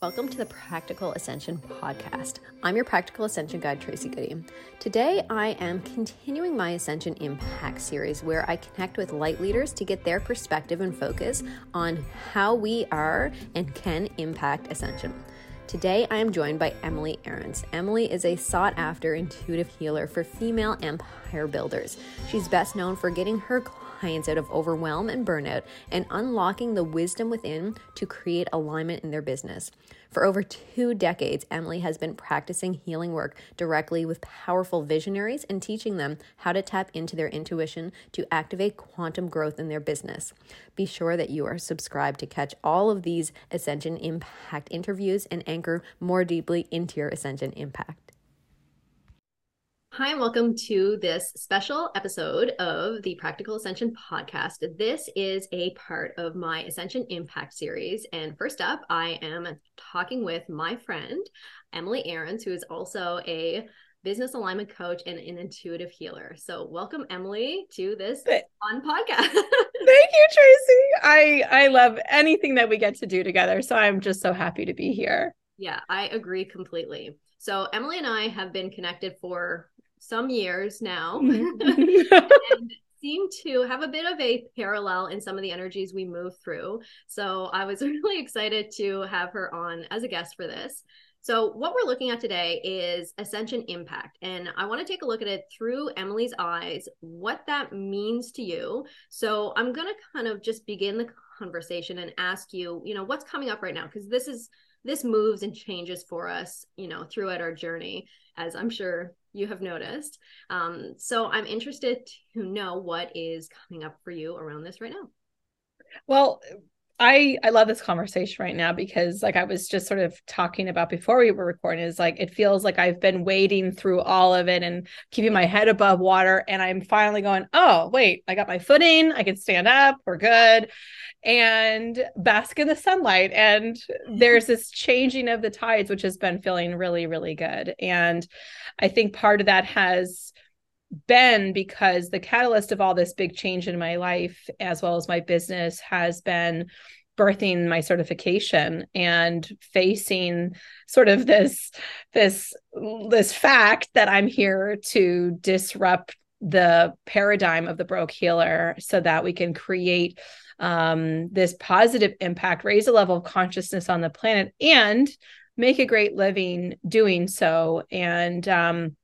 Welcome to the Practical Ascension podcast. I'm your Practical Ascension guide, Tracy Goody. Today, I am continuing my Ascension Impact series where I connect with light leaders to get their perspective and focus on how we are and can impact Ascension. Today, I am joined by Emily Aarons. Emily is a sought after intuitive healer for female empire builders. She's best known for getting her out of overwhelm and burnout and unlocking the wisdom within to create alignment in their business. For over two decades, Emily has been practicing healing work directly with powerful visionaries and teaching them how to tap into their intuition to activate quantum growth in their business. Be sure that you are subscribed to catch all of these Ascension Impact interviews and anchor more deeply into your Ascension Impact. Hi, and welcome to this special episode of the Practical Ascension podcast. This is a part of my Ascension Impact series. And first up, I am talking with my friend, Emily Aarons, who is also a business alignment coach and an intuitive healer. So, welcome, Emily, to this fun podcast. Thank you, Tracy. I I love anything that we get to do together. So I'm just so happy to be here. Yeah, I agree completely. So Emily and I have been connected for some years now mm-hmm. and seem to have a bit of a parallel in some of the energies we move through. So I was really excited to have her on as a guest for this. So, what we're looking at today is Ascension Impact. And I want to take a look at it through Emily's eyes, what that means to you. So, I'm going to kind of just begin the conversation and ask you, you know, what's coming up right now? Because this is this moves and changes for us, you know, throughout our journey, as I'm sure you have noticed. Um, so I'm interested to know what is coming up for you around this right now. Well, I I love this conversation right now because like I was just sort of talking about before we were recording is like it feels like I've been wading through all of it and keeping my head above water and I'm finally going, "Oh, wait, I got my footing. I can stand up. We're good." And bask in the sunlight and there's this changing of the tides which has been feeling really really good. And I think part of that has been because the catalyst of all this big change in my life as well as my business has been birthing my certification and facing sort of this this this fact that I'm here to disrupt the paradigm of the broke healer so that we can create um, this positive impact raise a level of consciousness on the planet and make a great living doing so. And um,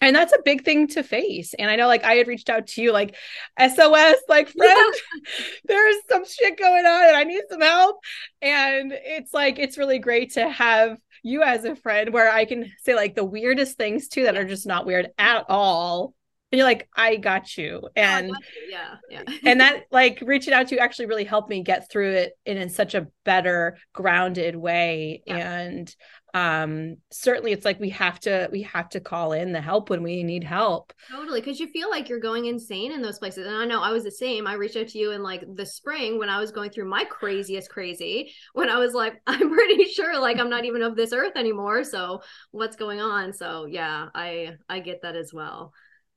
and that's a big thing to face. And i know like i had reached out to you like sos like friend there's some shit going on and i need some help. And it's like it's really great to have you as a friend where i can say like the weirdest things too that yeah. are just not weird at all. And you're like i got you. And oh, got you. yeah yeah. and that like reaching out to you actually really helped me get through it in, in such a better grounded way. Yeah. and um certainly it's like we have to we have to call in the help when we need help. Totally because you feel like you're going insane in those places. And i know i was the same. I reached out to you in like the spring when i was going through my craziest crazy when i was like i'm pretty sure like i'm not even of this earth anymore. So what's going on? So yeah i i get that as well.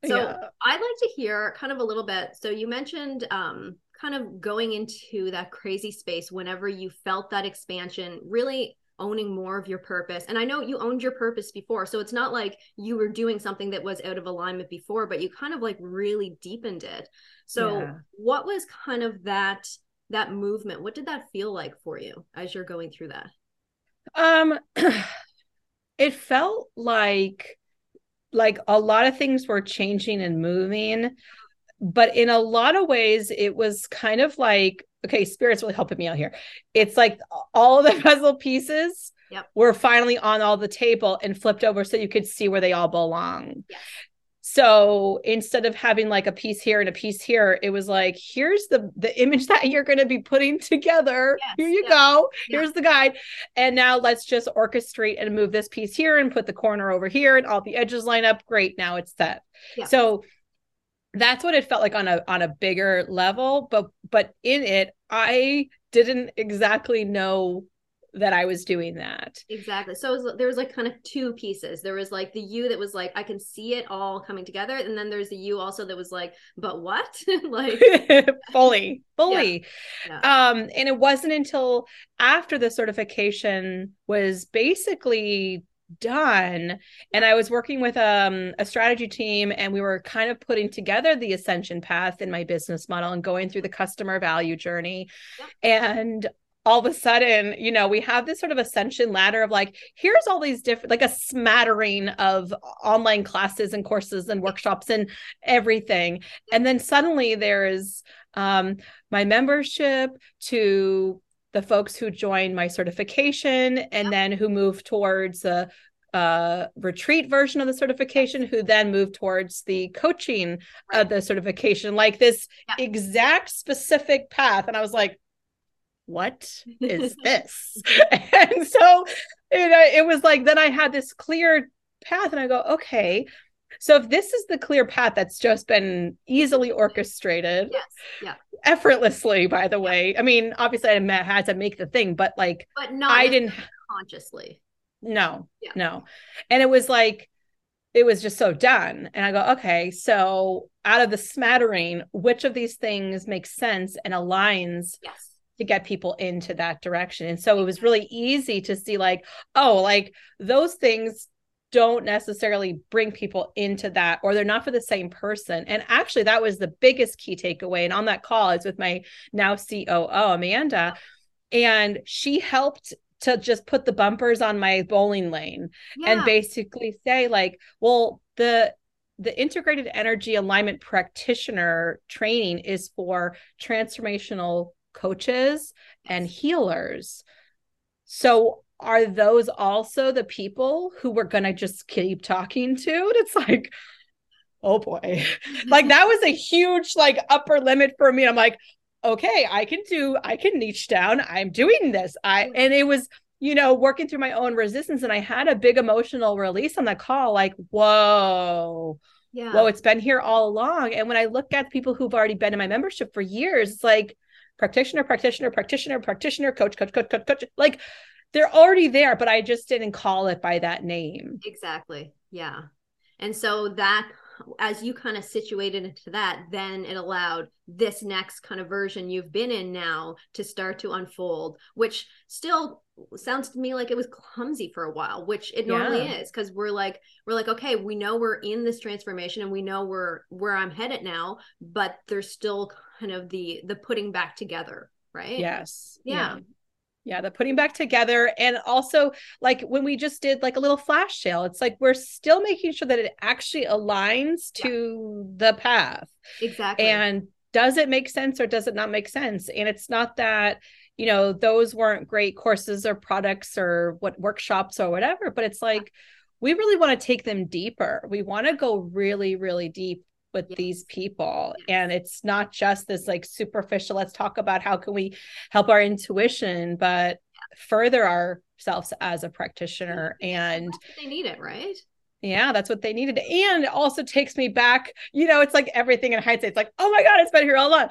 So yeah. i'd like to hear kind of a little bit. So you mentioned um kind of going into that crazy space whenever you felt that expansion really owning more of your purpose. And I know you owned your purpose before. So it's not like you were doing something that was out of alignment before, but you kind of like really deepened it. So yeah. what was kind of that that movement? What did that feel like for you as you're going through that? Um it felt like like a lot of things were changing and moving but in a lot of ways it was kind of like okay, spirit's really helping me out here. It's like all the puzzle pieces yep. were finally on all the table and flipped over so you could see where they all belong. Yes. So instead of having like a piece here and a piece here, it was like, here's the the image that you're going to be putting together. Yes, here you go. Here's the guide. And now let's just orchestrate and move this piece here and put the corner over here and all the edges line up. Great. Now it's set. So that's what it felt like on a on a bigger level but but in it i didn't exactly know that I was doing that. Exactly. So was, there was like kind of two pieces. There was like the you that was like, I can see it all coming together. And then there's the you also that was like, but what? like fully, fully. Yeah. Yeah. Um, and it wasn't until after the certification was basically done. And i was working with um, a strategy team and we were kind of putting together the ascension path in my business model and going through the customer value journey. And all of a sudden, you know, we have this sort of ascension ladder of like, here's all these different, like a smattering of online classes and courses and workshops and everything. And then suddenly there's um, my membership to the folks who join my certification and then who move towards a, a retreat version of the certification who then move towards the coaching right. of the certification like this yeah. exact specific path and i was like what is this? and so you know, it was like then I had this clear path, and I go, okay. So if this is the clear path that's just been easily orchestrated, yes, yeah, effortlessly, by the yeah. way. I mean, obviously I had to make the thing, but like, but not I didn't consciously. No, yeah. no, and it was like it was just so done. And I go, okay, so out of the smattering, which of these things makes sense and aligns yes to get people into that direction. And so it was really easy to see, like, oh, like those things don't necessarily bring people into that or they're not for the same person. And actually, that was the biggest key takeaway. And on that call, I was with my now COO, Amanda, and she helped to just put the bumpers on my bowling lane yeah. and basically say, like, well, the the integrated energy alignment practitioner training is for transformational coaches and healers. So are those also the people who we're going to just keep talking to? And it's like, oh boy. like that was a huge like upper limit for me. I'm like, okay, I can do I can niche down. I'm doing this. I and it was you know, working through my own resistance. And I had a big emotional release on that call, like, whoa, yeah. whoa, it's been here all along. And when I look at people who've already been in my membership for years, it's like, practitioner, practitioner, practitioner, practitioner, coach, coach, coach, coach, coach. Like they're already there, but I just didn't call it by that name. Exactly. Yeah. And so that as you kind of situated into that, then it allowed this next kind of version you've been in now to start to unfold, which still sounds to me like it was clumsy for a while, which it normally yeah. is because we're like, we're like, okay, we know we're in this transformation and we know we're where I'm headed now, but there's still kind of the the putting back together, right? Yes. yeah. yeah yeah the putting back together and also like when we just did like a little flash sale it's like we're still making sure that it actually aligns to yeah. the path. Exactly. And does it make sense or does it not make sense? And it's not that you know those weren't great courses or products or what workshops or whatever but it's like we really want to take them deeper. We want to go really really deep with yes. these people. Yes. and it's not just this like superficial let's talk about how can we help our intuition but further ourselves as a practitioner and they need it right? Yeah that's what they needed. And it also takes me back you know it's like everything in hindsight. It's like oh my god it's been here all along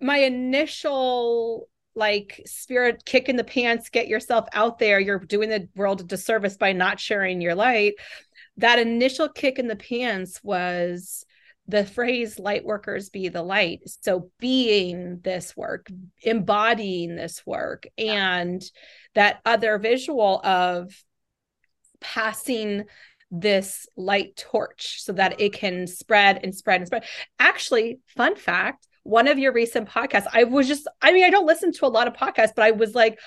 my initial like spirit kick in the pants get yourself out there. You're doing the world a disservice by not sharing your light. That initial kick in the pants was the phrase light workers be the light so being this work embodying this work and that other visual of passing this light torch so that it can spread and spread and spread. Actually fun fact one of your recent podcasts i was just i mean i don't listen to a lot of podcasts but i was like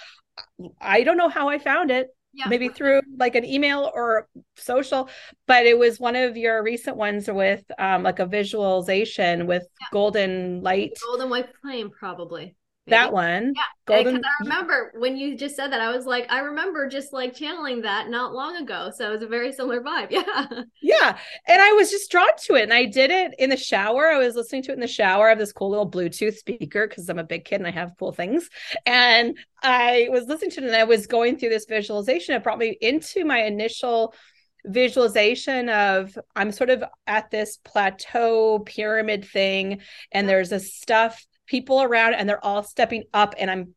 i don't know how i found it yeah. maybe through like an email or social but it was one of your recent ones with um like a visualization with yeah. golden light golden white flame probably that one. Yeah. Golden. I remember when you just said that, I was like, I remember just like channeling that not long ago. So it was a very similar vibe. Yeah. Yeah. And I was just drawn to it. And I did it in the shower. I was listening to it in the shower. I have this cool little Bluetooth speaker because I'm a big kid and I have cool things. And I was listening to it and I was going through this visualization. It brought me into my initial visualization of I'm sort of at this plateau pyramid thing, and there's a stuff people around and they're all stepping up and I'm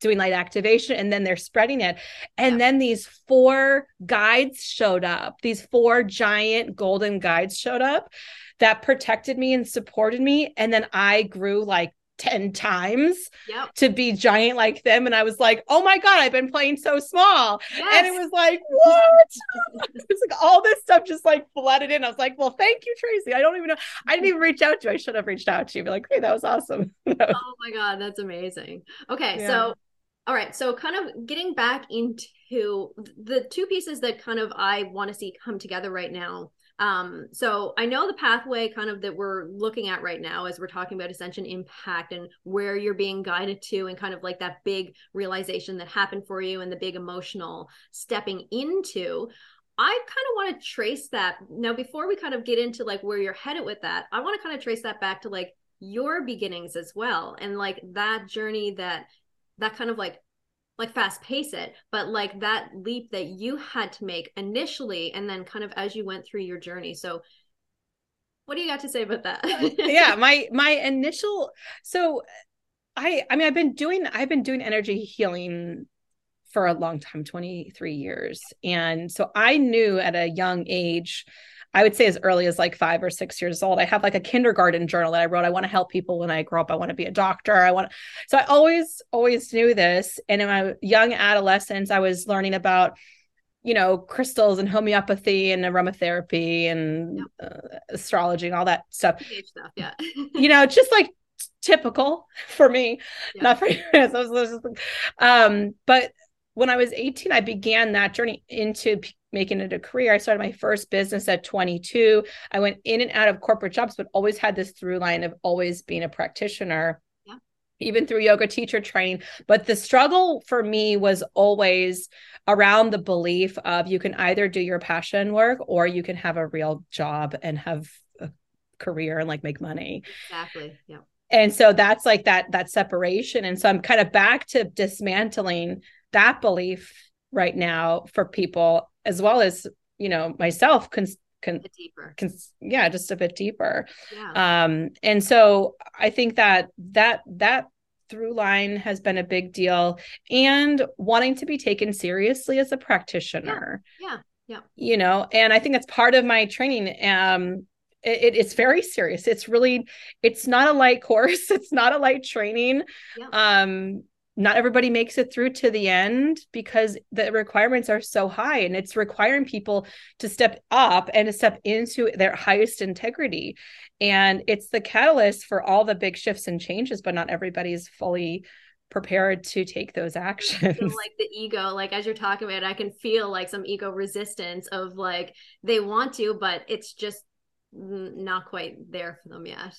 doing light activation and then they're spreading it. And then these four guides showed up. These four giant golden guides showed up that protected me and supported me. And then I grew like 10 times yep. to be giant like them. And I was like, oh my God, I've been playing so small. Yes. And it was like, what? it's like all this stuff just like flooded in. I was like, well, thank you, Tracy. I don't even know. I didn't even reach out to you. I should have reached out to you. Be like, hey, that was awesome. oh my God, that's amazing. Okay. Yeah. So, all right. So, kind of getting back into the two pieces that kind of I want to see come together right now um, so I know the pathway kind of that we're looking at right now as we're talking about ascension impact and where you're being guided to and kind of like that big realization that happened for you and the big emotional stepping into. I kind of want to trace that. Now, before we kind of get into like where you're headed with that, I want to kind of trace that back to like your beginnings as well and like that journey that that kind of like like fast pace it but like that leap that you had to make initially and then kind of as you went through your journey. So what do you got to say about that? Yeah my my initial so i i mean i've been doing i've been doing energy healing for a long time 23 years. And so i knew at a young age I would say as early as like five or six years old. I have like a kindergarten journal that I wrote. I want to help people when I grow up. I want to be a doctor. I want so I always, always knew this. And in my young adolescence, I was learning about, you know, crystals and homeopathy and aromatherapy and yep. uh, astrology and all that stuff. stuff yeah. you know, just like typical for me, yeah. not for you. um, but when I was 18, I began that journey into making it a career. I started my first business at 22. I went in and out of corporate jobs, but always had this through line of always being a practitioner, yeah. even through yoga teacher training. But the struggle for me was always around the belief of you can either do your passion work or you can have a real job and have a career and like make money. Exactly. Yeah. And so that's like that that separation. And so I'm kind of back to dismantling that belief right now for people as well as you know myself can can, deeper. Yeah just a bit deeper yeah. um and so i think that that that through line has been a big deal and wanting to be taken seriously as a practitioner yeah yeah, yeah. you know and i think that's part of my training um it, it's very serious it's really it's not a light course it's not a light training yeah. um not everybody makes it through to the end because the requirements are so high and it's requiring people to step up and to step into their highest integrity. And it's the catalyst for all the big shifts and changes but not everybody's fully prepared to take those actions. like the ego like as you're talking about it, i can feel like some ego resistance of like they want to but it's just not quite there for them yet.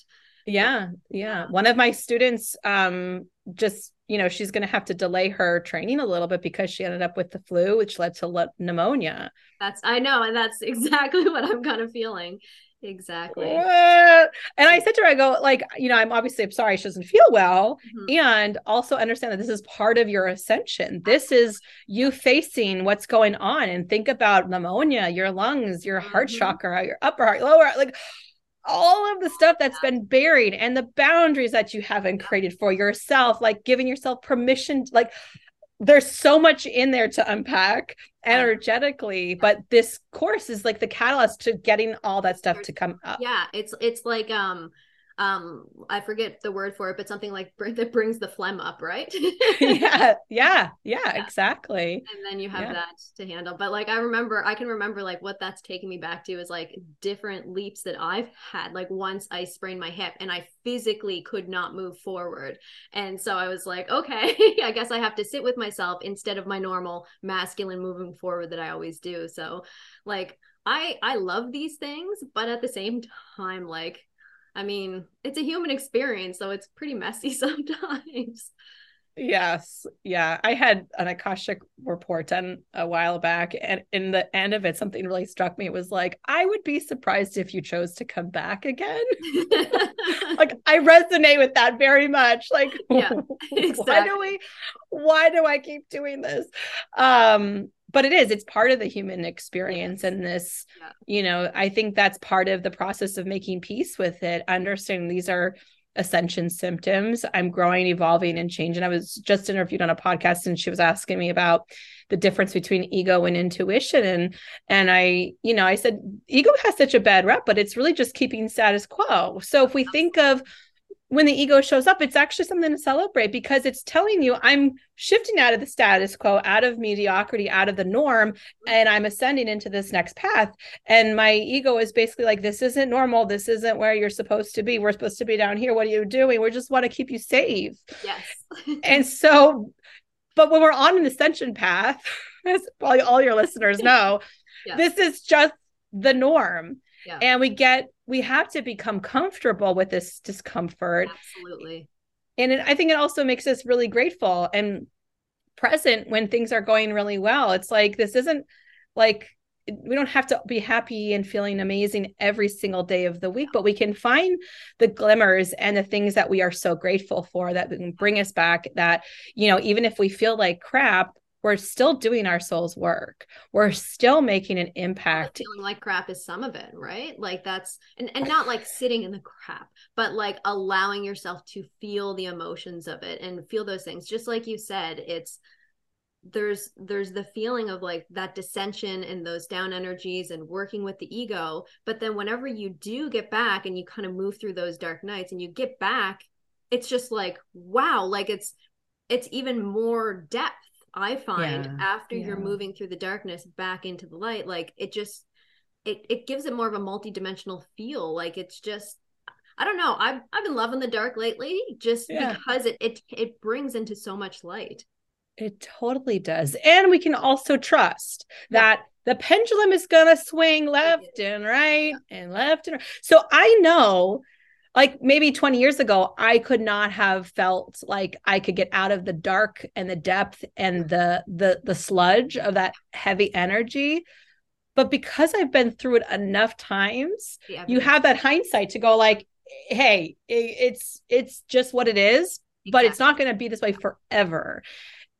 Yeah yeah. One of my students um just you know she's going to have to delay her training a little bit because she ended up with the flu which led to le- pneumonia. That's i know and that's exactly what i'm kind of feeling. Exactly. And i said to her i go like you know i'm obviously I'm sorry she doesn't feel well. Mm-hmm. and also understand that this is part of your ascension. This is you facing what's going on and think about pneumonia your lungs your heart mm-hmm. chakra your upper heart lower like all of the stuff that's been buried and the boundaries that you haven't created for yourself, like giving yourself permission, like there's so much in there to unpack energetically but this course is like the catalyst to getting all that stuff to come up. Yeah it's it's like um um i forget the word for it but something like that brings the phlegm up right? Yeah, yeah, yeah yeah. exactly. And then you have yeah. that to handle. But like i remember i can remember like what that's taking me back to is like different leaps that i've had like once i sprained my hip and i physically could not move forward. And so i was like okay i guess i have to sit with myself instead of my normal masculine moving forward that i always do. So like i i love these things but at the same time like I mean, it's a human experience, so it's pretty messy sometimes. Yes. Yeah. I had an Akashic report done a while back. And in the end of it, something really struck me. It was like, I would be surprised if you chose to come back again. like I resonate with that very much. Like, yeah, exactly. why do we why do I keep doing this? Um, but it is it's part of the human experience and this yeah. you know i think that's part of the process of making peace with it understanding these are ascension symptoms. I'm growing, evolving, and changing. I was just interviewed on a podcast and she was asking me about the difference between ego and intuition. And and I, you know, I said ego has such a bad rep, but it's really just keeping status quo. So if we think of when the ego shows up, it's actually something to celebrate because it's telling you I'm shifting out of the status quo, out of mediocrity, out of the norm, mm-hmm. and I'm ascending into this next path. And my ego is basically like, this isn't normal. This isn't where you're supposed to be. We're supposed to be down here. What are you doing? We just want to keep you safe. Yes. and so, but when we're on an ascension path, as probably all your listeners know, this is just the norm. Yeah. And we get we have to become comfortable with this discomfort. Absolutely. And it, I think it also makes us really grateful and present when things are going really well. It's like this isn't like we don't have to be happy and feeling amazing every single day of the week, but we can find the glimmers and the things that we are so grateful for that can bring us back. That, you know, even if we feel like crap, we're still doing our soul's work. We're still making an impact. Feeling like crap is some of it, right? Like that's and, and not like sitting in the crap, but like allowing yourself to feel the emotions of it and feel those things. Just like you said, it's there's there's the feeling of like that dissension and those down energies and working with the ego but then whenever you do get back and you kind of move through those dark nights and you get back it's just like wow like it's it's even more depth I find yeah. after yeah. you're moving through the darkness back into the light, like it just it it gives it more of a multi-dimensional feel. Like it's just I don't know. I've I've been loving the dark lately just yeah. because it it it brings into so much light. It totally does. And we can also trust that the pendulum is going to swing left and right and left and right. So I know like maybe 20 years ago i could not have felt like i could get out of the dark and the depth and the the the sludge of that heavy energy. But because i've been through it enough times yeah, you have that hindsight to go like hey it's it's just what it is exactly. but it's not going to be this way forever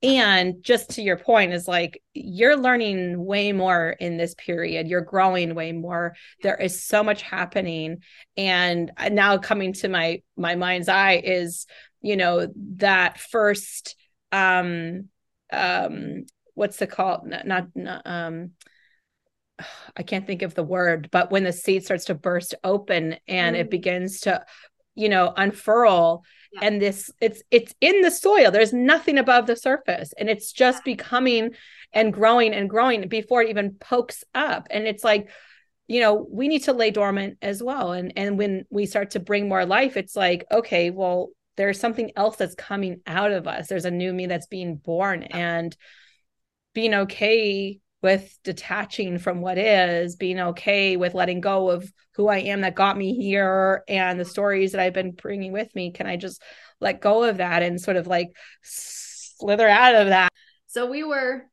and just to your point is like you're learning way more in this period. You're growing way more. There is so much happening. And now coming to my my mind's eye is you know that first um um what's the call not, not, not um I can't think of the word, but when the seed starts to burst open and mm. it begins to, you know, unfurl yeah. and this it's it's in the soil. There's nothing above the surface and it's just becoming and growing and growing before it even pokes up. And it's like you know we need to lay dormant as well. And and when we start to bring more life it's like okay well there's something else that's coming out of us. There's a new me that's being born. And being okay with detaching from what is, being okay with letting go of who I am that got me here and the stories that I've been bringing with me. Can I just let go of that and sort of like slither out of that? So we were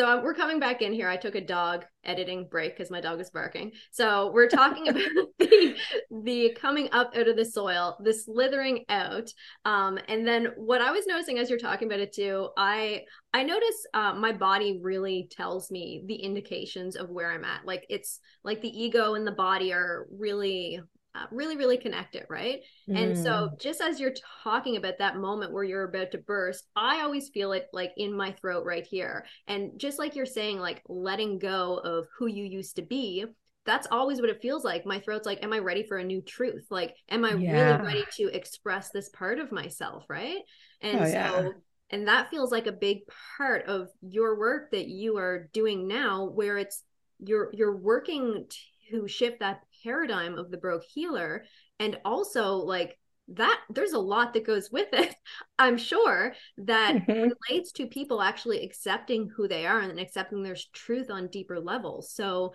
so um, we're coming back in here. I took a dog editing break because my dog was barking. So we're talking about the, the coming up out of the soil, the slithering out. Um, and then what I was noticing as you're talking about it too, I I notice uh, my body really tells me the indications of where I'm at. Like it's like the ego and the body are really uh, really really connected right mm. and so mm. just as you're talking about that moment where you're about to burst i always feel it like in my throat right here and just like you're saying like letting go of who you used to be that's always what it feels like my throat's like am i ready for a new truth like am i yeah. really ready to express this part of myself right and oh, so yeah. and that feels like a big part of your work that you are doing now where it's you're you're working to shift that paradigm of the broke healer and also like that there's a lot that goes with it i'm sure that mm-hmm. relates to people actually accepting who they are and accepting their truth on deeper levels so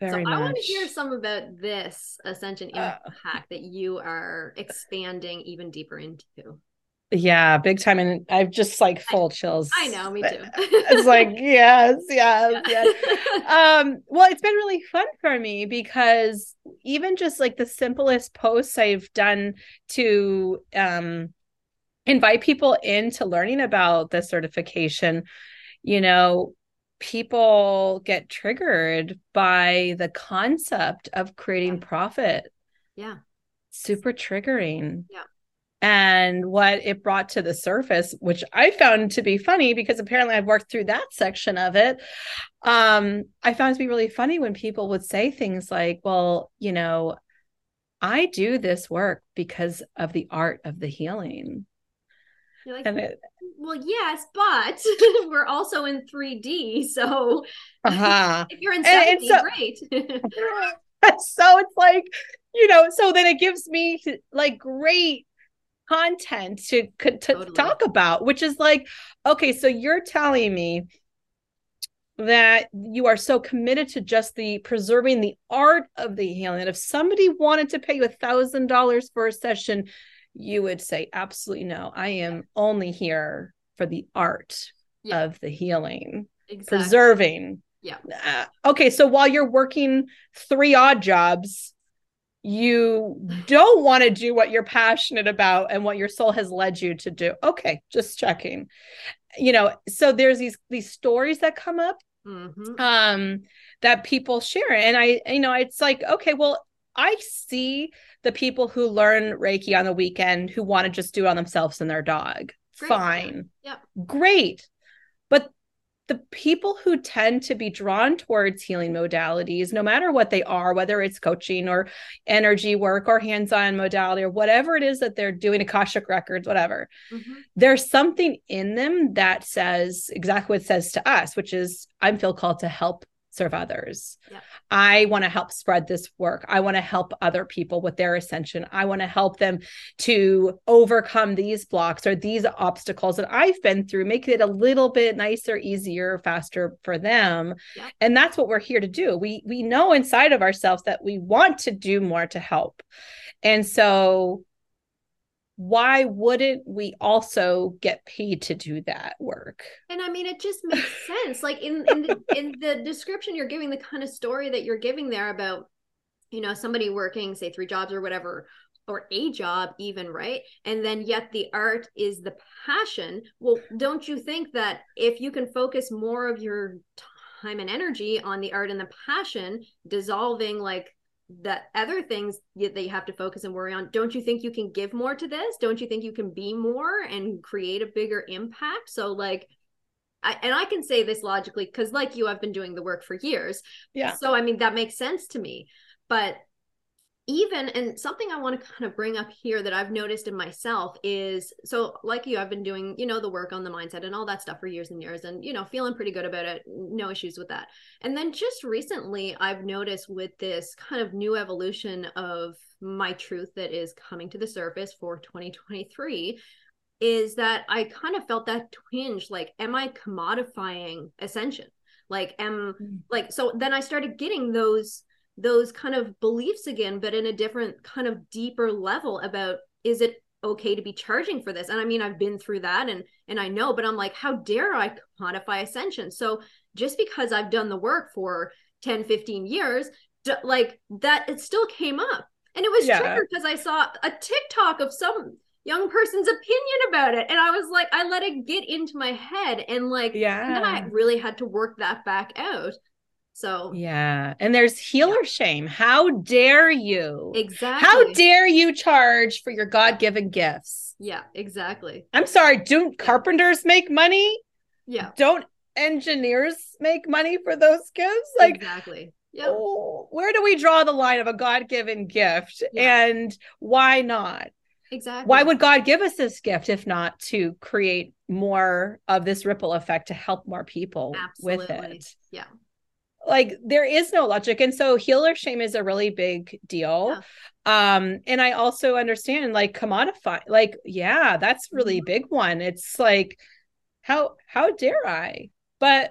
Very so much. i want to hear some about this ascension uh, impact that you are expanding even deeper into yeah, big time. And I've just like full chills. I know, me too. it's like, yes, yes, yes. um, well, it's been really fun for me because even just like the simplest posts I've done to um invite people into learning about the certification, you know, people get triggered by the concept of creating profit. Yeah. Super triggering. Yeah and what it brought to the surface, which I found to be funny because apparently I've worked through that section of it. Um, I found to be really funny when people would say things like, well, you know, I do this work because of the art of the healing. Like, and it, well, yes, but we're also in 3D. So uh-huh. if you're in 7D, so, great. so it's like, you know, so then it gives me like great content to, to totally. talk about, which is like, okay, so you're telling me that you are so committed to just the preserving the art of the healing. And if somebody wanted to pay you a thousand dollars for a session, you would say, absolutely no, I am only here for the art yeah. of the healing, exactly. preserving. Yeah. Uh, okay. So while you're working three odd jobs, you don't want to do what you're passionate about and what your soul has led you to do. Okay just checking. You know so there's these these stories that come up mm-hmm. um that people share. And i you know it's like okay well i see the people who learn reiki on the weekend who want to just do it on themselves and their dog. Great. fine. Yeah great. But the people who tend to be drawn towards healing modalities, no matter what they are, whether it's coaching or energy work or hands on modality or whatever it is that they're doing, Akashic records, whatever, mm-hmm. there's something in them that says exactly what it says to us, which is, I feel called to help serve others. Yeah. I want to help spread this work. I want to help other people with their ascension. I want to help them to overcome these blocks or these obstacles that I've been through, make it a little bit nicer, easier, faster for them. Yeah. And that's what we're here to do. We we know inside of ourselves that we want to do more to help. And so why wouldn't we also get paid to do that work? And i mean it just makes sense. Like in in the, in the description you're giving the kind of story that you're giving there about you know somebody working say three jobs or whatever or a job even right? And then yet the art is the passion. Well don't you think that if you can focus more of your time and energy on the art and the passion dissolving like the other things that you have to focus and worry on. Don't you think you can give more to this? Don't you think you can be more and create a bigger impact? So like I, and I can say this logically because like you I've been doing the work for years. Yeah. So I mean that makes sense to me. But even and something i want to kind of bring up here that i've noticed in myself is so like you i've been doing you know the work on the mindset and all that stuff for years and years and you know feeling pretty good about it no issues with that and then just recently i've noticed with this kind of new evolution of my truth that is coming to the surface for 2023 is that i kind of felt that twinge like am i commodifying ascension like am mm. like so then i started getting those those kind of beliefs again but in a different kind of deeper level about is it okay to be charging for this? And i mean i've been through that and and i know but i'm like how dare i quantify ascension? So just because i've done the work for 10 15 years like that it still came up. And it was yeah. triggered because i saw a tiktok of some young person's opinion about it. And i was like i let it get into my head and like yeah and i really had to work that back out so yeah, and there's healer yeah. shame. How dare you? Exactly. How dare you charge for your God-given gifts? Yeah, exactly. I'm sorry, don't yeah. carpenters make money? Yeah. Don't engineers make money for those gifts? Like Exactly. Yeah. Oh, where do we draw the line of a God-given gift yeah. and why not? Exactly. Why would God give us this gift if not to create more of this ripple effect to help more people Absolutely. with it? Yeah like there is no logic and so healer shame is a really big deal yeah. um and i also understand like commodify like yeah that's really mm-hmm. big one it's like how how dare i but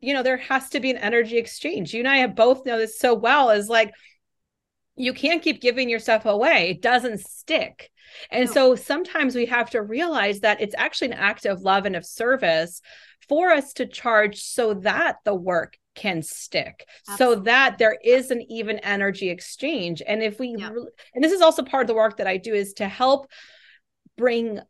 you know there has to be an energy exchange you and i have both know this so well is like you can't keep giving your stuff away it doesn't stick and no. so sometimes we have to realize that it's actually an act of love and of service for us to charge so that the work can stick Absolutely. so that there is an even energy exchange and if we yeah. and this is also part of the work that i do is to help bring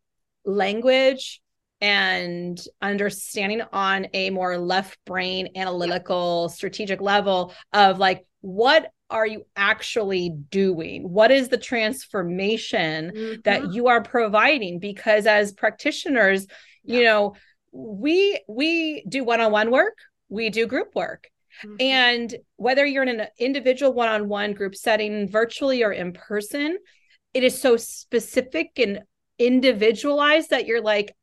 language and understanding on a more left brain analytical yeah. strategic level of like what are you actually doing? What is the transformation mm-hmm. that you are providing? Because as practitioners, yeah. you know, we we do one-on-one work, we do group work. Mm-hmm. And whether you're in an individual one-on-one group setting, virtually or in person, it is so specific and individualized that you're like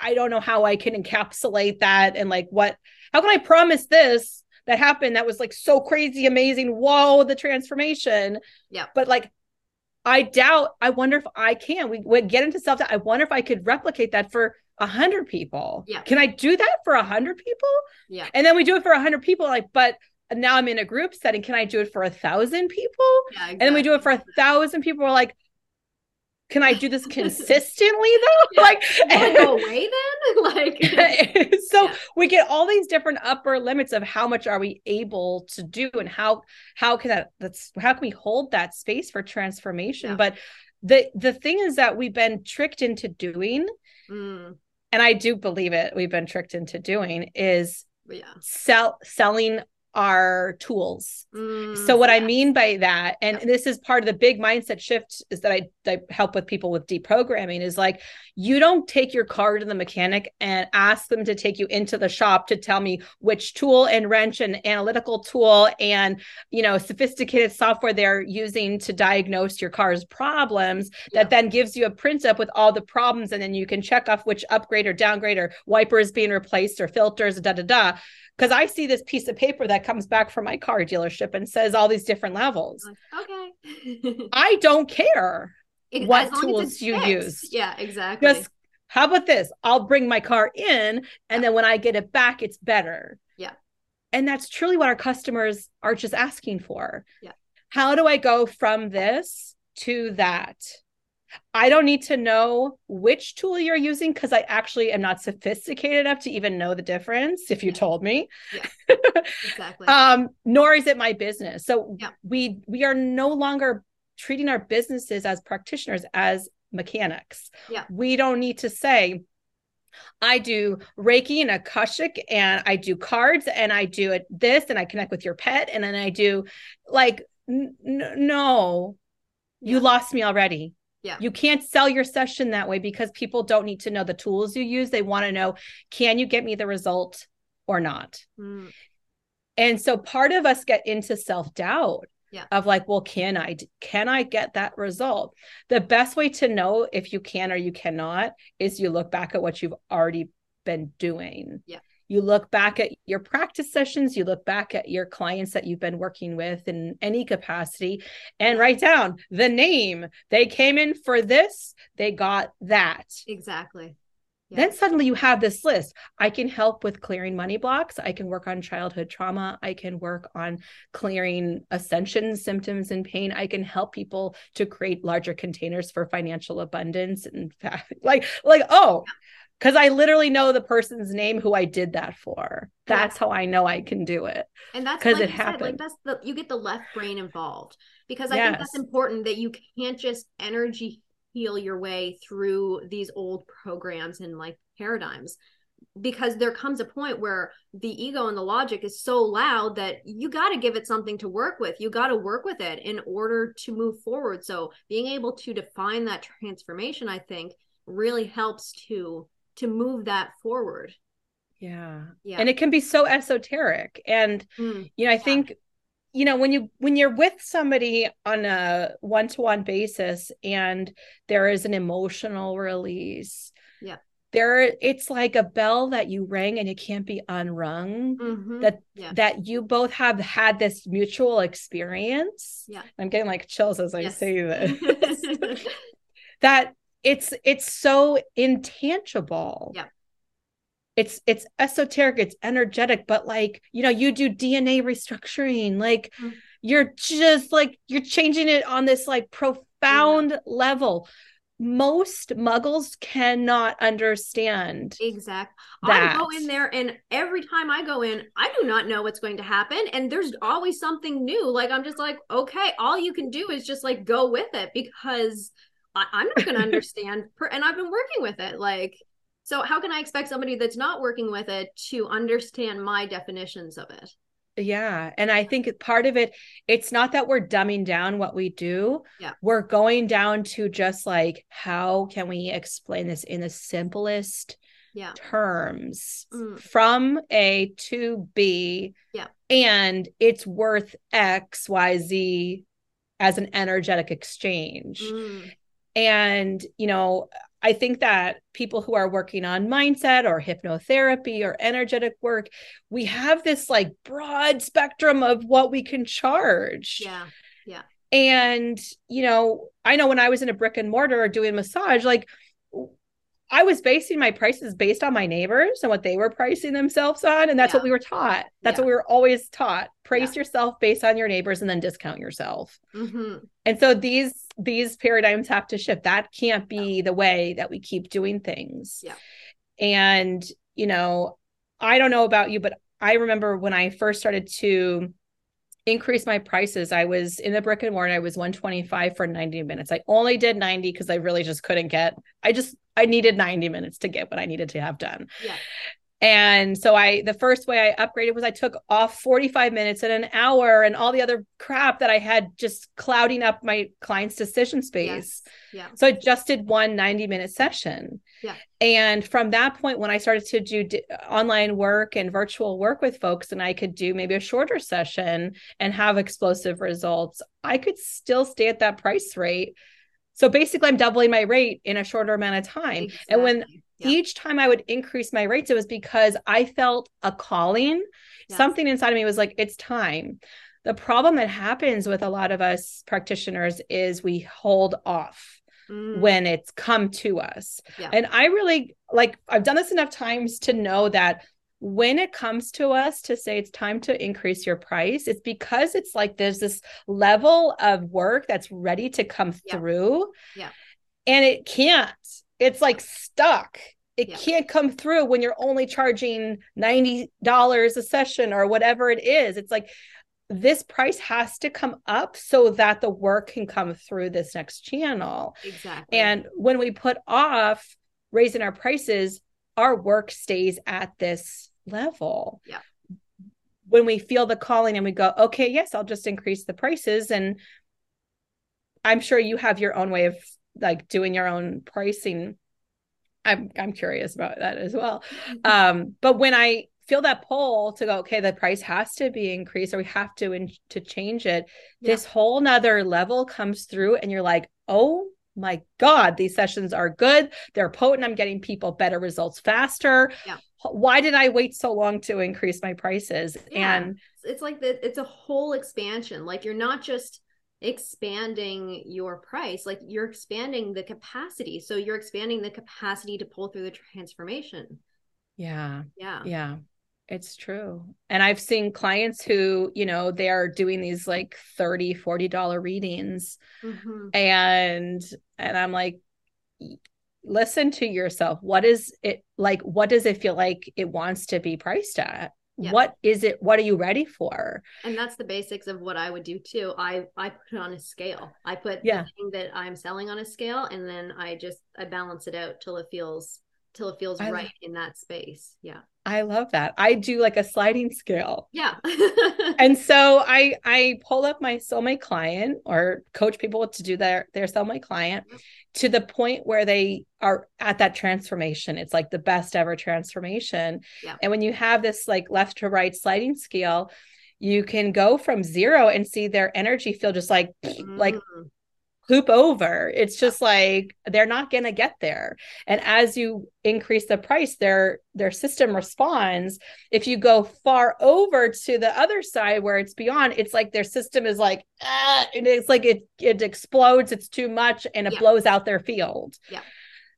I don't know how I can encapsulate that and like what how can I promise this that happened that was like so crazy amazing whoa the transformation yeah but like i doubt i wonder if i can we would get into self doubt i wonder if i could replicate that for a hundred people yeah can i do that for a hundred people yeah and then we do it for a hundred people like but now i'm in a group setting can i do it for a thousand people yeah, exactly. and then we do it for a thousand people we're like can I do this consistently though? Yeah. Like go away then? like so yeah. we get all these different upper limits of how much are we able to do and how how can that that's how can we hold that space for transformation? Yeah. But the the thing is that we've been tricked into doing, mm. And I do believe it, we've been tricked into doing is yeah. sell selling our tools. Mm, so what I mean by that, and this is part of the big mindset shift is that I, I help with people with deprogramming is like you don't take your car to the mechanic and ask them to take you into the shop to tell me which tool and wrench and analytical tool and you know sophisticated software they're using to diagnose your car's problems yeah. that then gives you a print up with all the problems and then you can check off which upgrade or downgrade or wiper is being replaced or filters da da da because I see this piece of paper that comes back from my car dealership and says all these different levels. Okay. I don't care what tools you fixed. use. Yeah, exactly. Just how about this? I'll bring my car in and yeah. then when I get it back, it's better. Yeah. And that's truly what our customers are just asking for. Yeah. How do I go from this to that? I don't need to know which tool you're using because I actually am not sophisticated enough to even know the difference if you yeah. told me. Yeah. Exactly. um, nor is it my business. So yeah. we we are no longer treating our businesses as practitioners as mechanics. Yeah. We don't need to say, I do Reiki and Akashic and I do cards and I do it this and I connect with your pet and then I do like n- no. Yeah. You lost me already. Yeah. You can't sell your session that way because people don't need to know the tools you use. They want to know can you get me the result or not? Mm. And so part of us get into self-doubt yeah. of like, well, can I can I get that result? The best way to know if you can or you cannot is you look back at what you've already been doing. Yeah you look back at your practice sessions, you look back at your clients that you've been working with in any capacity and write down the name. They came in for this, they got that. Exactly. Then suddenly you have this list. I can help with clearing money blocks. I can work on childhood trauma. I can work on clearing ascension symptoms and pain. I can help people to create larger containers for financial abundance and like like oh, because I literally know the person's name who I did that for. That's yeah. how I know I can do it. And that's because like it happened. Said, like that's the you get the left brain involved because I yes. think that's important that you can't just energy heal your way through these old programs and like paradigms because there comes a point where the ego and the logic is so loud that you got to give it something to work with. You got to work with it in order to move forward. So being able to define that transformation, I think, really helps to to move that forward. Yeah. Yeah. And it can be so esoteric. And mm, you know i yeah. think you know when you when you're with somebody on a one-to-one basis and there is an emotional release yeah. there it's like a bell that you rang and it can't be unrung. Mm-hmm. that yeah. that you both have had this mutual experience. Yeah. I'm getting like chills as i yes. say this. That it's it's so intangible yeah it's it's esoteric it's energetic but like you know you do dna restructuring like mm-hmm. you're just like you're changing it on this like profound yeah. level most muggles cannot understand exactly i go in there and every time i go in i do not know what's going to happen and there's always something new like i'm just like okay all you can do is just like go with it because I, am not going to understand. Per, and I've been working with it. Like, so how can I expect somebody that's not working with it to understand my definitions of it? Yeah. And I think part of it, it's not that we're dumbing down what we do. Yeah. We're going down to just like, how can we explain this in the simplest Yeah. terms Mm. from A to B? Yeah. And it's worth X, Y, Z as an energetic exchange. Mm. And, you know, I think that people who are working on mindset or hypnotherapy or energetic work, we have this like broad spectrum of what we can charge. Yeah. Yeah. And, you know, I know when I was in a brick and mortar doing massage, like I was basing my prices based on my neighbors and what they were pricing themselves on. And that's Yeah. what we were taught. That's Yeah. what we were always taught. Price yourself based on your neighbors and then discount yourself. hmm And so these these paradigms have to shift. That can't be the way that we keep doing things. Yeah. And you know, I don't know about you, but I remember when I first started to increase my prices, I was in the brick and mortar, I was 125 for 90 minutes. I only did 90 because I really just couldn't get, I just I needed 90 minutes to get what I needed to have done. Yeah. And so I the first way I upgraded was I took off 45 minutes and an hour and all the other crap that I had just clouding up my client's decision space. Yes. Yeah. So I just did one 90 minute session. Yeah. And from that point, when I started to do d- online work and virtual work with folks, and I could do maybe a shorter session and have explosive results, I could still stay at that price rate. So basically, I'm doubling my rate in a shorter amount of time. And when Each time I would increase my rates, it was because I felt a calling. Yes. Something inside of me was like, it's time. The problem that happens with a lot of us practitioners is we hold off Mm. when it's come to us. Yeah. And I really like, I've done this enough times to know that when it comes to us to say it's time to increase your price, it's because it's like there's this level of work that's ready to come Yeah. through. Yeah. And it can't, it's like stuck. It Yeah. can't come through when you're only charging $90 a session or whatever it is. It's like this price has to come up so that the work can come through this next channel. exactly. And when we put off raising our prices, our work stays at this level. Yeah. When we feel the calling and we go, okay, yes, I'll just increase the prices. And I'm sure you have your own way of like doing your own pricing. I'm I'm curious about that as well. Um, but when I feel that pull to go, okay, the price has to be increased or we have to in, to change it, Yeah. this whole nother level comes through and you're like, oh my God, these sessions are good. They're potent. I'm getting people better results faster. Yeah. Why did I wait so long to increase my prices? Yeah. And it's like the, it's a whole expansion. Like you're not just expanding your price, like you're expanding the capacity. So you're expanding the capacity to pull through the transformation. yeah, Yeah. yeah, it's true. And I've seen clients who, you know, they are doing these like 30, 40 dollar readings Mhm. and and i'm like listen to yourself what is it like what does it feel like it wants to be priced at Yeah. what is it what are you ready for And that's the basics of what I would do too. I I put it on a scale. I put Yeah. the thing that I'm selling on a scale, and then I just I balance it out till it feels till it feels I right love- in that space. Yeah. i love that i do like a sliding scale Yeah. and so i i pull up my soulmate client or coach people to do their their soulmate client mm-hmm. to the point where they are at that transformation it's like the best ever transformation Yeah. and when you have this like left to right sliding scale you can go from zero and see their energy feel just like like mm. Hoop over. It's just like they're not going to get there. And as you increase the price their their system responds. If you go far over to the other side where it's beyond it's like their system is like ah, and it's like it it explodes it's too much and it Yeah. blows out their field. Yeah.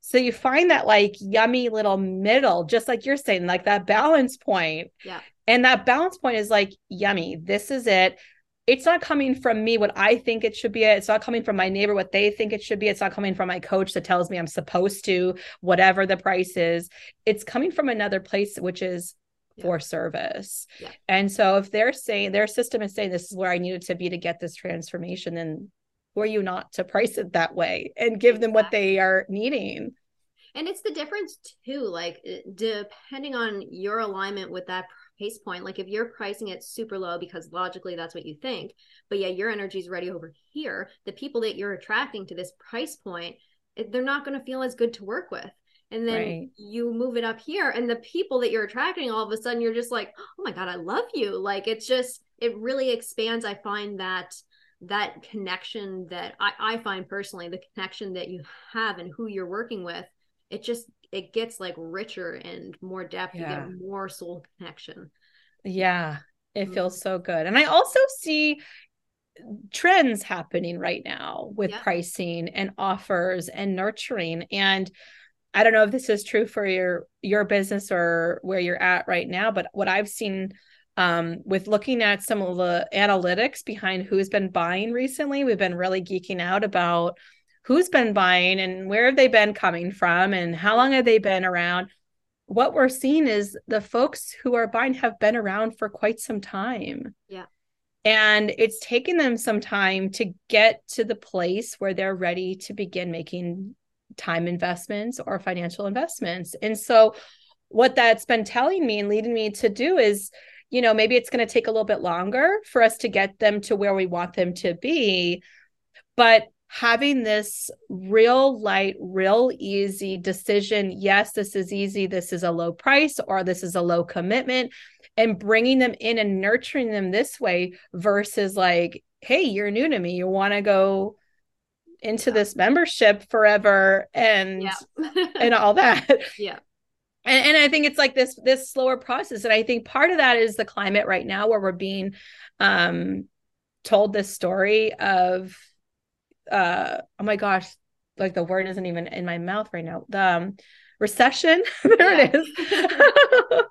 so you find that like yummy little middle just like you're saying like that balance point. Yeah. and that balance point is like yummy this is it it's not coming from me what I think it should be. It's not coming from my neighbor what they think it should be. It's not coming from my coach that tells me I'm supposed to, whatever the price is. It's coming from another place, which is Yeah. for service. Yeah. And so if they're saying their system is saying this is where I needed to be to get this transformation, then who are you not to price it that way and give them what they are needing? And it's the difference too, like uh, depending on your alignment with that price point like if you're pricing it super low because logically that's what you think but yeah your energy is ready over here the people that you're attracting to this price point they're not going to feel as good to work with. And then right. you move it up here and the people that you're attracting all of a sudden you're just like oh my god i love you. Like it's just it really expands i find that that connection that I, I find personally the connection that you have and who you're working with. It just it gets like richer and more depth yeah. you get more soul connection yeah it mm-hmm. feels so good and i also see trends happening right now with yeah. pricing and offers and nurturing and i don't know if this is true for your your business or where you're at right now but what i've seen um, with looking at some of the analytics behind who's been buying recently, we've been really geeking out about who's been buying and where have they been coming from and how long have they been around. What we're seeing is the folks who are buying have been around for quite some time. Yeah. And it's taken them some time to get to the place where they're ready to begin making time investments or financial investments. And so, what that's been telling me and leading me to do is you know, maybe it's going to take a little bit longer for us to get them to where we want them to be. But having this real light, real easy decision yes, this is easy, this is a low price, or this is a low commitment, and bringing them in and nurturing them this way versus like, hey, you're new to me, you want to go into yeah. this membership forever and yeah. and all that. Yeah and, and i think it's like this this slower process and i think part of that is the climate right now where we're being um told this story of uh oh my gosh like the word isn't even in my mouth right now the um, recession there it is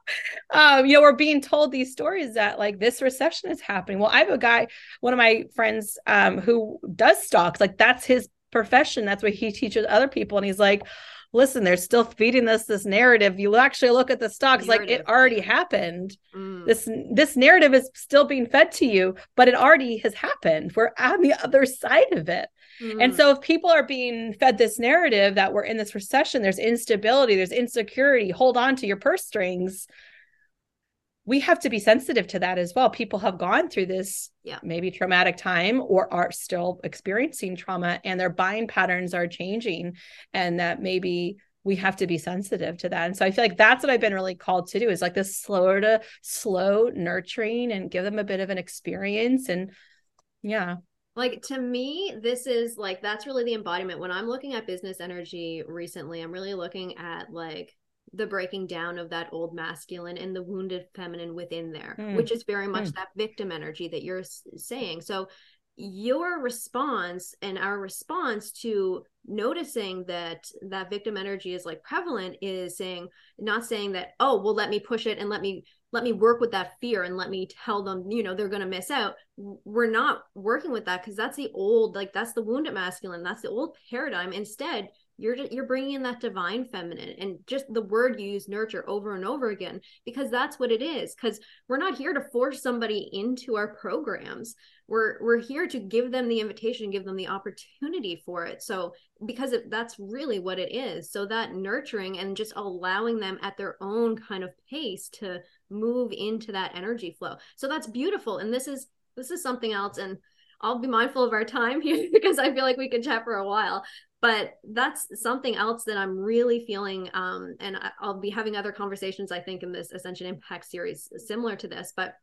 um you know we're being told these stories that like this recession is happening well i have a guy one of my friends um who does stocks like that's his profession that's what he teaches other people and he's like listen, they're still feeding us this narrative. You actually look at the stocks narrative. like it already happened. Mm. This this narrative is still being fed to you, but it already has happened. We're on the other side of it. Mm. And so if people are being fed this narrative that we're in this recession, there's instability, there's insecurity, hold on to your purse strings we have to be sensitive to that as well. People have gone through this yeah. maybe traumatic time or are still experiencing trauma and their buying patterns are changing and that maybe we have to be sensitive to that. And so I feel like that's what I've been really called to do is like this slower to slow nurturing and give them a bit of an experience and yeah. Like to me, this is like that's really the embodiment. When I'm looking at business energy recently, I'm really looking at like the breaking down of that old masculine and the wounded feminine within there, mm. which is very much mm. that victim energy that you're saying. So, your response and our response to noticing that that victim energy is like prevalent is saying not saying that oh well let me push it and let me let me work with that fear and let me tell them you know they're going to miss out. We're not working with that because that's the old like that's the wounded masculine that's the old paradigm. Instead you're you're bringing in that divine feminine and just the word you use nurture over and over again because that's what it is because we're not here to force somebody into our programs. We're we're here to give them the invitation give them the opportunity for it. So because it, that's really what it is. So that nurturing and just allowing them at their own kind of pace to move into that energy flow. So that's beautiful and this is this is something else and I'll be mindful of our time here because I feel like we could chat for a while but that's something else that i'm really feeling um, and i'll be having other conversations i think in this ascension impact series similar to this but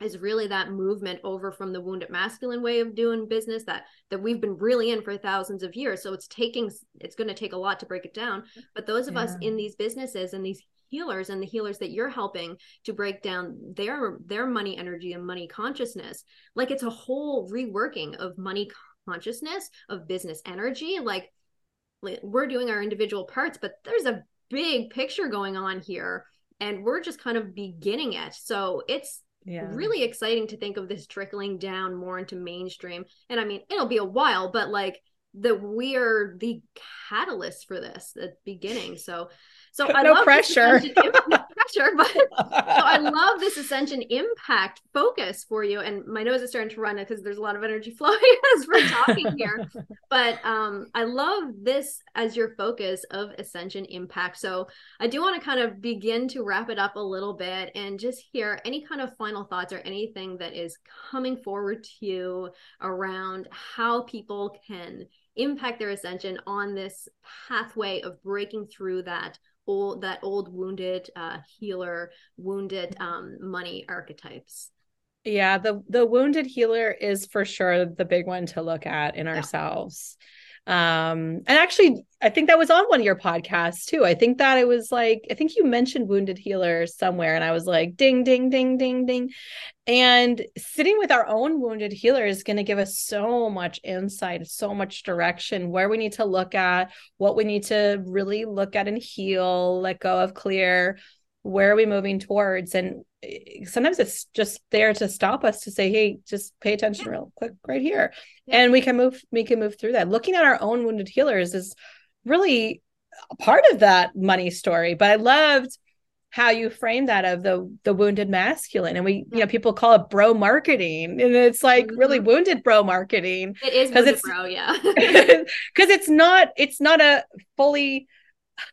is really that movement over from the wounded masculine way of doing business that that we've been really in for thousands of years. So it's taking it's going to take a lot to break it down. But those of yeah. us in these businesses and these healers and the healers that you're helping to break down their their money energy and money consciousness like it's a whole reworking of money consciousness of business energy. Like we're doing our individual parts but there's a big picture going on here and we're just kind of beginning it so it's yeah. really exciting to think of this trickling down more into mainstream and i mean it'll be a while but like that we're the catalyst for this the beginning so so I no pressure. no pressure, but so I love this ascension impact focus for you. And my nose is starting to run because there's a lot of energy flowing as we're talking here. but um, I love this as your focus of ascension impact. So I do want to kind of begin to wrap it up a little bit and just hear any kind of final thoughts or anything that is coming forward to you around how people can impact their ascension on this pathway of breaking through that old that old wounded uh, healer wounded um, money archetypes. Yeah the the wounded healer is for sure the big one to look at in ourselves um and actually i think that was on one of your podcasts too. I think that it was like i think you mentioned wounded Healer somewhere and i was like ding ding ding ding ding. And sitting with our own wounded healer is going to give us so much insight so much direction where we need to look at what we need to really look at and heal let go of clear where are we moving towards? And eh, sometimes it's just there to stop us to say hey just pay attention real quick right here. Yeah. and we can move we can move through that. Looking at our own wounded healers is really part of that money story but i loved how you frame that of the the wounded masculine. And we you know people call it bro marketing and it's like mm-hmm. really wounded bro marketing it is because it's bro yeah. because it's not it's not a fully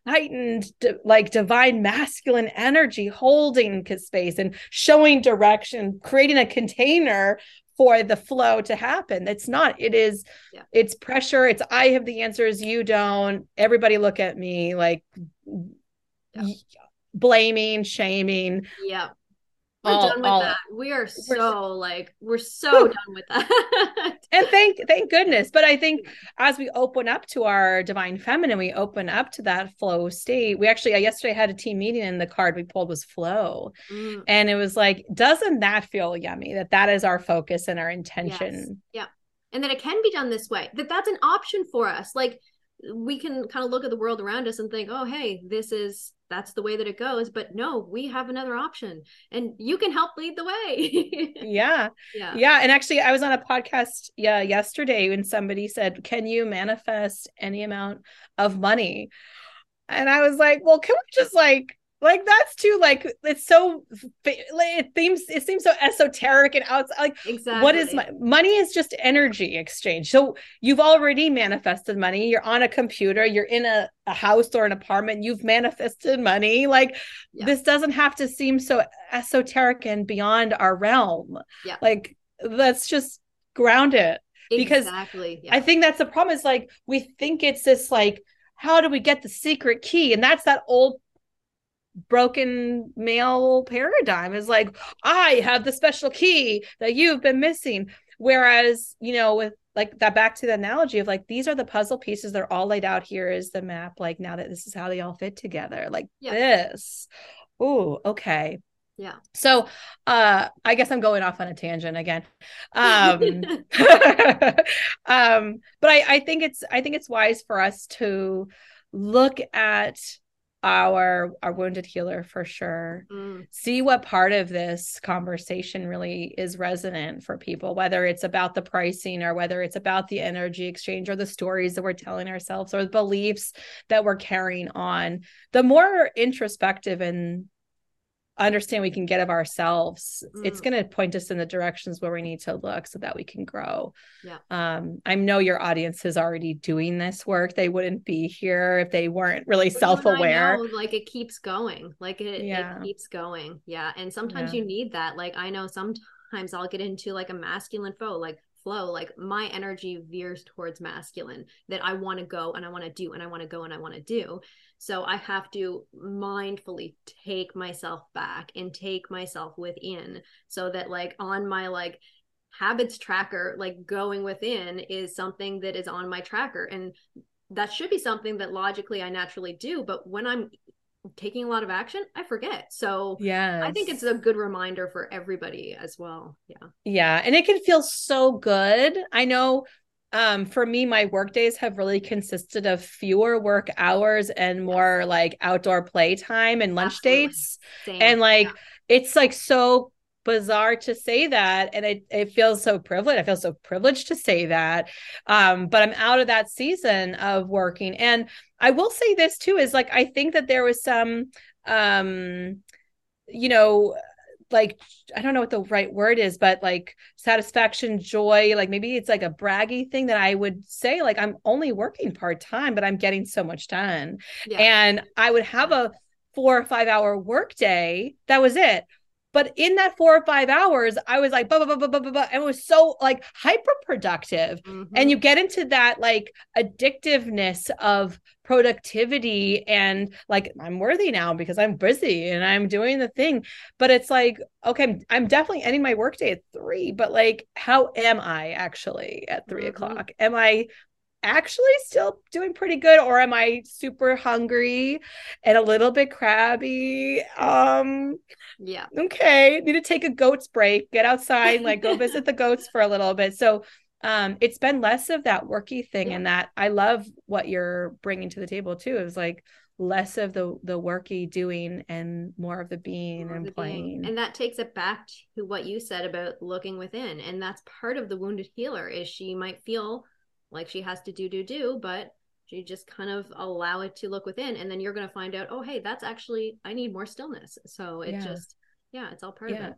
heightened like divine masculine energy holding space and showing direction creating a container for the flow to happen it's not it is yeah. it's pressure it's i have the answers you don't everybody look at me like yeah. blaming shaming yeah we're all, done with all, that. We are so like we're so done with that. and thank thank goodness. But I think as we open up to our divine feminine, we open up to that flow state. We actually uh, yesterday had a team meeting and the card we pulled was flow. Mm. And it was like, doesn't that feel yummy that that is our focus and our intention? Yes. Yeah. And that it can be done this way. That that's an option for us. Like we can kind of look at the world around us and think, "Oh, hey, this is that's the way that it goes but no we have another option and you can help lead the way. Yeah. Yeah. Yeah and actually i was on a podcast yeah yesterday when somebody said can you manifest any amount of money? And i was like well can we just like like that's too like it's so it seems it seems so esoteric and outside like exactly what is my, money is just energy exchange. So you've already manifested money. You're on a computer. You're in a, a house or an apartment. You've manifested money. Like yeah. this doesn't have to seem so esoteric and beyond our realm. Yeah. Like let's just ground it because exactly. yeah. i think that's the problem is like we think it's this like how do we get the secret key? And that's that old broken male paradigm is like i have the special key that you've been missing. Whereas you know with like that back to the analogy of like these are the puzzle pieces they're all laid out here is the map like now that this is how they all fit together like yeah. this. Oh okay. Yeah. So uh i guess i'm going off on a tangent again. Um um but i i think it's i think it's wise for us to look at our our wounded healer for sure mm. see what part of this conversation really is resonant for people whether it's about the pricing or whether it's about the energy exchange or the stories that we're telling ourselves or the beliefs that we're carrying on the more introspective and understand we can get of ourselves mm. it's going to point us in the directions where we need to look so that we can grow yeah um i know your audience is already doing this work they wouldn't be here if they weren't really but self-aware know, like it keeps going like it, yeah. it keeps going yeah and sometimes yeah. you need that like i know sometimes i'll get into like a masculine foe like flow like my energy veers towards masculine that i want to go and i want to do and i want to go and i want to do. So i have to mindfully take myself back and take myself within so that like on my like habits tracker like going within is something that is on my tracker. And that should be something that logically i naturally do but when i'm taking a lot of action, I forget. So yeah, I think it's a good reminder for everybody as well. Yeah. Yeah. And it can feel so good. I know um, for me, my work days have really consisted of fewer work hours and more like outdoor play time and lunch Absolutely. dates. Same. And like yeah. it's like so bizarre to say that and it, it feels so privileged i feel so privileged to say that um, but i'm out of that season of working and i will say this too is like i think that there was some um you know, like I don't know what the right word is, but like satisfaction, joy, like maybe it's like a braggy thing that I would say, like I'm only working part time, but I'm getting so much done. Yeah. And I would have a four or five hour workday. That was it. But in that four or five hours, I was like, blah, blah, blah, blah, blah, blah. And it was so like hyper productive. Mm-hmm. And you get into that like addictiveness of productivity and like, I'm worthy now because I'm busy and I'm doing the thing. But it's like, okay, I'm definitely ending my workday at three, but like, how am I actually at 3 mm-hmm. o'clock? Am I actually still doing pretty good or am i super hungry and a little bit crabby um yeah okay need to take a goat's break get outside like go visit the goats for a little bit so um it's been less of that worky thing yeah. and that i love what you're bringing to the table too is like less of the the worky doing and more of the being more and the playing being. and that takes it back to what you said about looking within and that's part of the wounded healer is she might feel like she has to do do do but she just kind of allow it to look within and then you're going to find out oh hey that's actually i need more stillness so it yeah. just yeah it's all part yeah. of it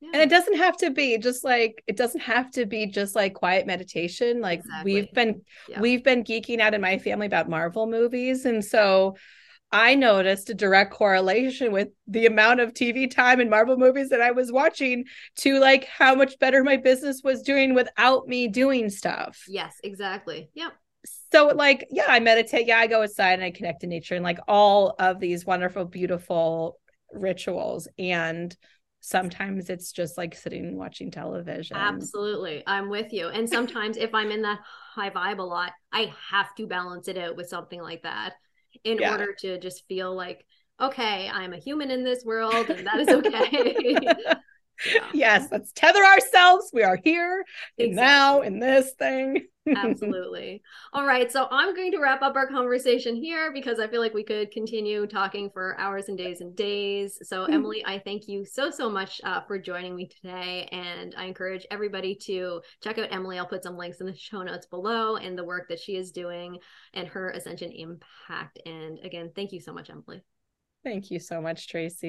yeah. and it doesn't have to be just like it doesn't have to be just like quiet meditation like exactly. we've been yeah. we've been geeking out in my family about marvel movies and so I noticed a direct correlation with the amount of TV time and Marvel movies that I was watching to like how much better my business was doing without me doing stuff. Yes, exactly. Yep. So like, yeah, I meditate, yeah, I go outside and I connect to nature and like all of these wonderful, beautiful rituals. And sometimes it's just like sitting and watching television. Absolutely. I'm with you. And sometimes if I'm in that high vibe a lot, I have to balance it out with something like that in yeah. order to just feel like okay i'm a human in this world and that is okay yeah. yes let's tether ourselves we are here exactly. now in this thing Absolutely. All right. So I'm going to wrap up our conversation here because I feel like we could continue talking for hours and days and days. So, hmm. Emily, I thank you so, so much uh, for joining me today. And I encourage everybody to check out Emily. I'll put some links in the show notes below and the work that she is doing and her Ascension impact. And again, thank you so much, Emily. Thank you so much, Tracy.